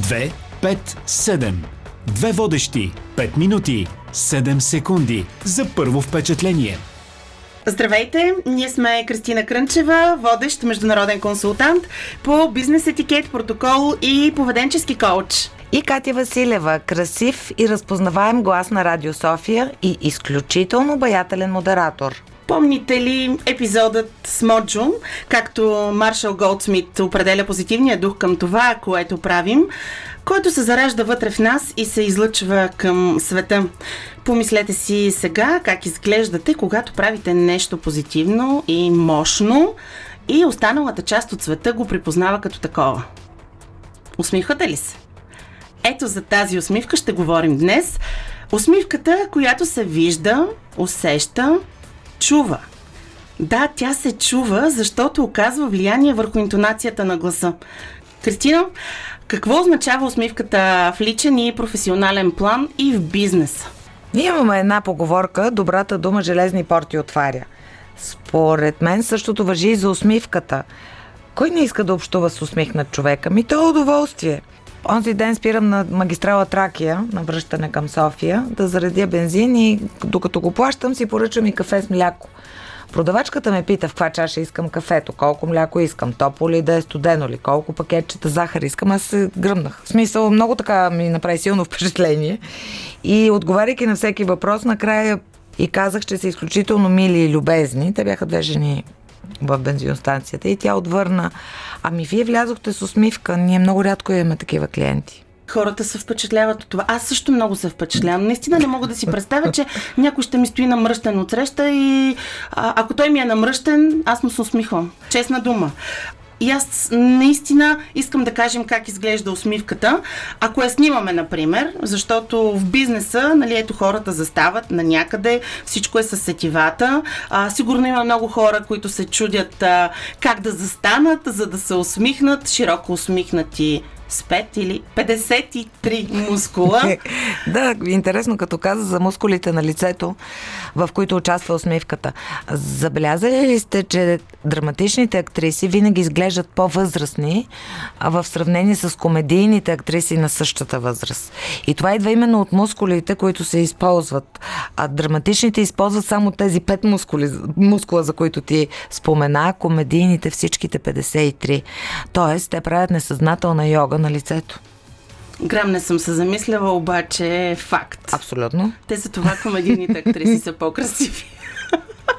2, 5, 7. Две водещи. 5 минути. 7 секунди за първо впечатление. Здравейте, ние сме Кристина Крънчева, водещ международен консултант по бизнес етикет, протокол и поведенчески коуч. И Катя Василева, красив и разпознаваем глас на Радио София и изключително обаятелен модератор. Помните ли епизодът с Моджо, както Маршал Голдсмит определя позитивния дух към това, което правим, който се заражда вътре в нас и се излъчва към света. Помислете си сега как изглеждате, когато правите нещо позитивно и мощно и останалата част от света го припознава като такова. Усмихвате ли се? Ето за тази усмивка ще говорим днес. Усмивката, която се вижда, усеща, чува. Да, тя се чува, защото оказва влияние върху интонацията на гласа. Кристина, какво означава усмивката в личен и професионален план и в бизнеса? Ние имаме една поговорка добрата дума железни порти отваря. Според мен същото въжи и за усмивката. Кой не иска да общува с усмихнат човека? Ми то е удоволствие. Онзи ден спирам на магистрала Тракия, на връщане към София, да заредя бензин и докато го плащам си поръчам и кафе с мляко. Продавачката ме пита в каква чаша искам кафето, колко мляко искам, топло ли да е студено ли, колко пакетчета захар искам. Аз се гръмнах. В смисъл, много така ми направи силно впечатление. И отговаряйки на всеки въпрос, накрая и казах, че са изключително мили и любезни. Те бяха две жени в бензиностанцията и тя отвърна, ами вие влязохте с усмивка, ние много рядко имаме такива клиенти хората се впечатляват от това. Аз също много се впечатлявам. Наистина не мога да си представя, че някой ще ми стои намръщен от среща и а, ако той ми е намръщен, аз му се усмихвам. Честна дума. И аз наистина искам да кажем как изглежда усмивката. Ако я снимаме, например, защото в бизнеса, нали, ето хората застават на някъде, всичко е с сетивата. А, сигурно има много хора, които се чудят а, как да застанат, за да се усмихнат, широко усмихнати с 5 или 53 мускула. да, интересно, като каза за мускулите на лицето, в които участва усмивката. Забелязали ли сте, че драматичните актриси винаги изглеждат по-възрастни в сравнение с комедийните актриси на същата възраст? И това идва именно от мускулите, които се използват. А драматичните използват само тези 5 мускули, мускула, за които ти спомена, комедийните всичките 53. Тоест, те правят несъзнателна йога на лицето. Грам не съм се замисляла, обаче е факт. Абсолютно. Те за това комедийните актриси са по-красиви.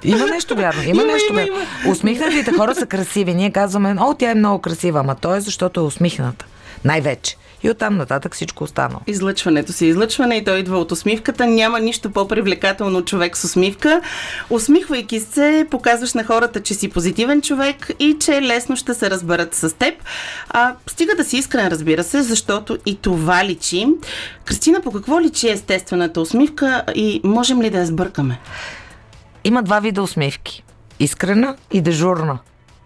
Има нещо вярно. Има, има нещо вярно. Усмихнатите хора са красиви. Ние казваме, о, тя е много красива, ама то е защото е усмихната. Най-вече и оттам нататък всичко останало. Излъчването си излъчване и той идва от усмивката. Няма нищо по-привлекателно от човек с усмивка. Усмихвайки се, показваш на хората, че си позитивен човек и че лесно ще се разберат с теб. А, стига да си искрен, разбира се, защото и това личи. Кристина, по какво личи естествената усмивка и можем ли да я сбъркаме? Има два вида усмивки. Искрена и дежурна.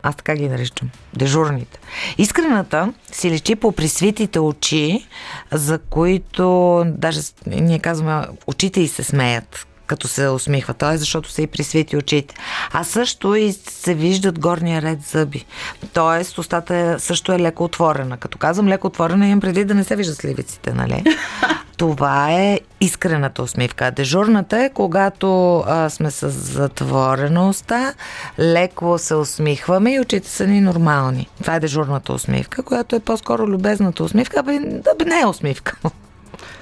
Аз така ги наричам. Дежурните. Искрената си лечи по присвитите очи, за които даже ние казваме очите и се смеят като се усмихва. Той е защото се и присвети очите. А също и се виждат горния ред зъби. Тоест, устата е, също е леко отворена. Като казвам леко отворена, имам преди да не се виждат сливиците, нали? Това е искрената усмивка. Дежурната е, когато а, сме с затворена уста, леко се усмихваме и очите са ни нормални. Това е дежурната усмивка, която е по-скоро любезната усмивка, абе, да не е усмивка.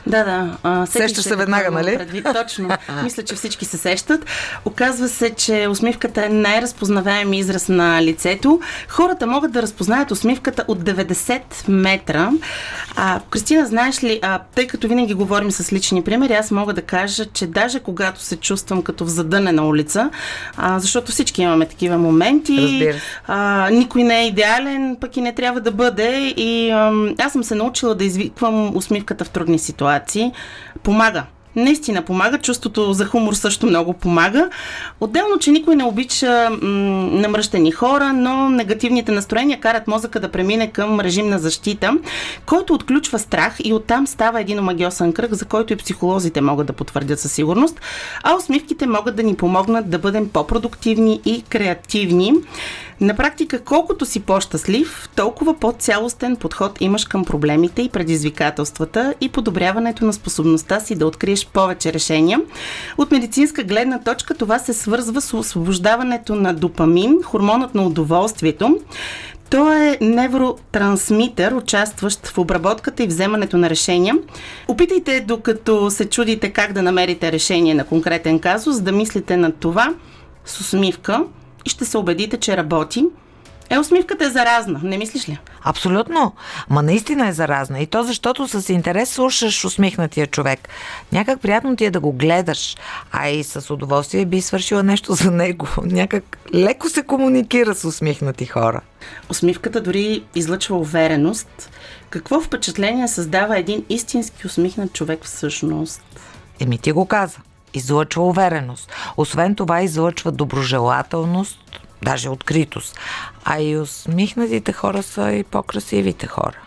Да, да. А, Сещаш се веднага, нали? Предвид. Точно. Мисля, че всички се сещат. Оказва се, че усмивката е най-разпознаваем израз на лицето. Хората могат да разпознаят усмивката от 90 метра. А, Кристина, знаеш ли, а, тъй като винаги говорим с лични примери, аз мога да кажа, че даже когато се чувствам като в задънена улица, а, защото всички имаме такива моменти, а, никой не е идеален, пък и не трябва да бъде. И а, аз съм се научила да извиквам усмивката в трудни ситуации ситуации, помага. Наистина помага, чувството за хумор също много помага. Отделно, че никой не обича м- намръщени хора, но негативните настроения карат мозъка да премине към режим на защита, който отключва страх и оттам става един омагиосен кръг, за който и психолозите могат да потвърдят със сигурност, а усмивките могат да ни помогнат да бъдем по-продуктивни и креативни. На практика, колкото си по-щастлив, толкова по-цялостен подход имаш към проблемите и предизвикателствата и подобряването на способността си да откриеш повече решения. От медицинска гледна точка това се свързва с освобождаването на допамин, хормонът на удоволствието. Той е невротрансмитър, участващ в обработката и вземането на решения. Опитайте, докато се чудите как да намерите решение на конкретен казус, да мислите над това с усмивка и ще се убедите, че работи. Е, усмивката е заразна, не мислиш ли? Абсолютно. Ма наистина е заразна. И то защото с интерес слушаш усмихнатия човек. Някак приятно ти е да го гледаш, а и с удоволствие би свършила нещо за него. Някак леко се комуникира с усмихнати хора. Усмивката дори излъчва увереност. Какво впечатление създава един истински усмихнат човек всъщност? Еми ти го каза. Излъчва увереност. Освен това излъчва доброжелателност, даже откритост. А и усмихнатите хора са и по-красивите хора.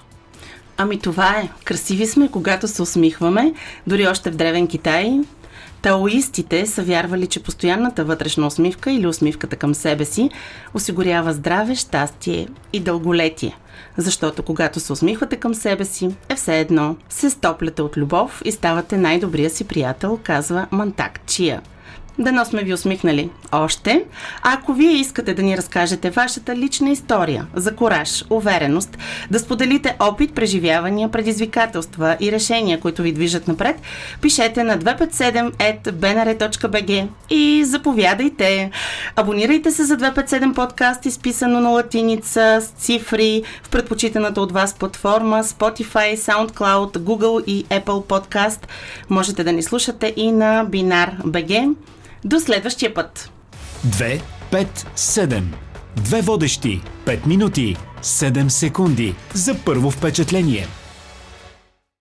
Ами това е. Красиви сме, когато се усмихваме. Дори още в Древен Китай Таоистите са вярвали, че постоянната вътрешна усмивка или усмивката към себе си осигурява здраве, щастие и дълголетие. Защото когато се усмихвате към себе си, е все едно. Се стопляте от любов и ставате най-добрия си приятел, казва Мантак Чия – Дано сме ви усмихнали още. Ако вие искате да ни разкажете вашата лична история за кораж, увереност, да споделите опит, преживявания, предизвикателства и решения, които ви движат напред, пишете на 257.bnr.bg и заповядайте. Абонирайте се за 257 подкаст, изписано на латиница, с цифри, в предпочитаната от вас платформа Spotify, SoundCloud, Google и Apple Podcast. Можете да ни слушате и на Binar.bg. До следващия път! 2, 5, 7. Две водещи. 5 минути. 7 секунди. За първо впечатление.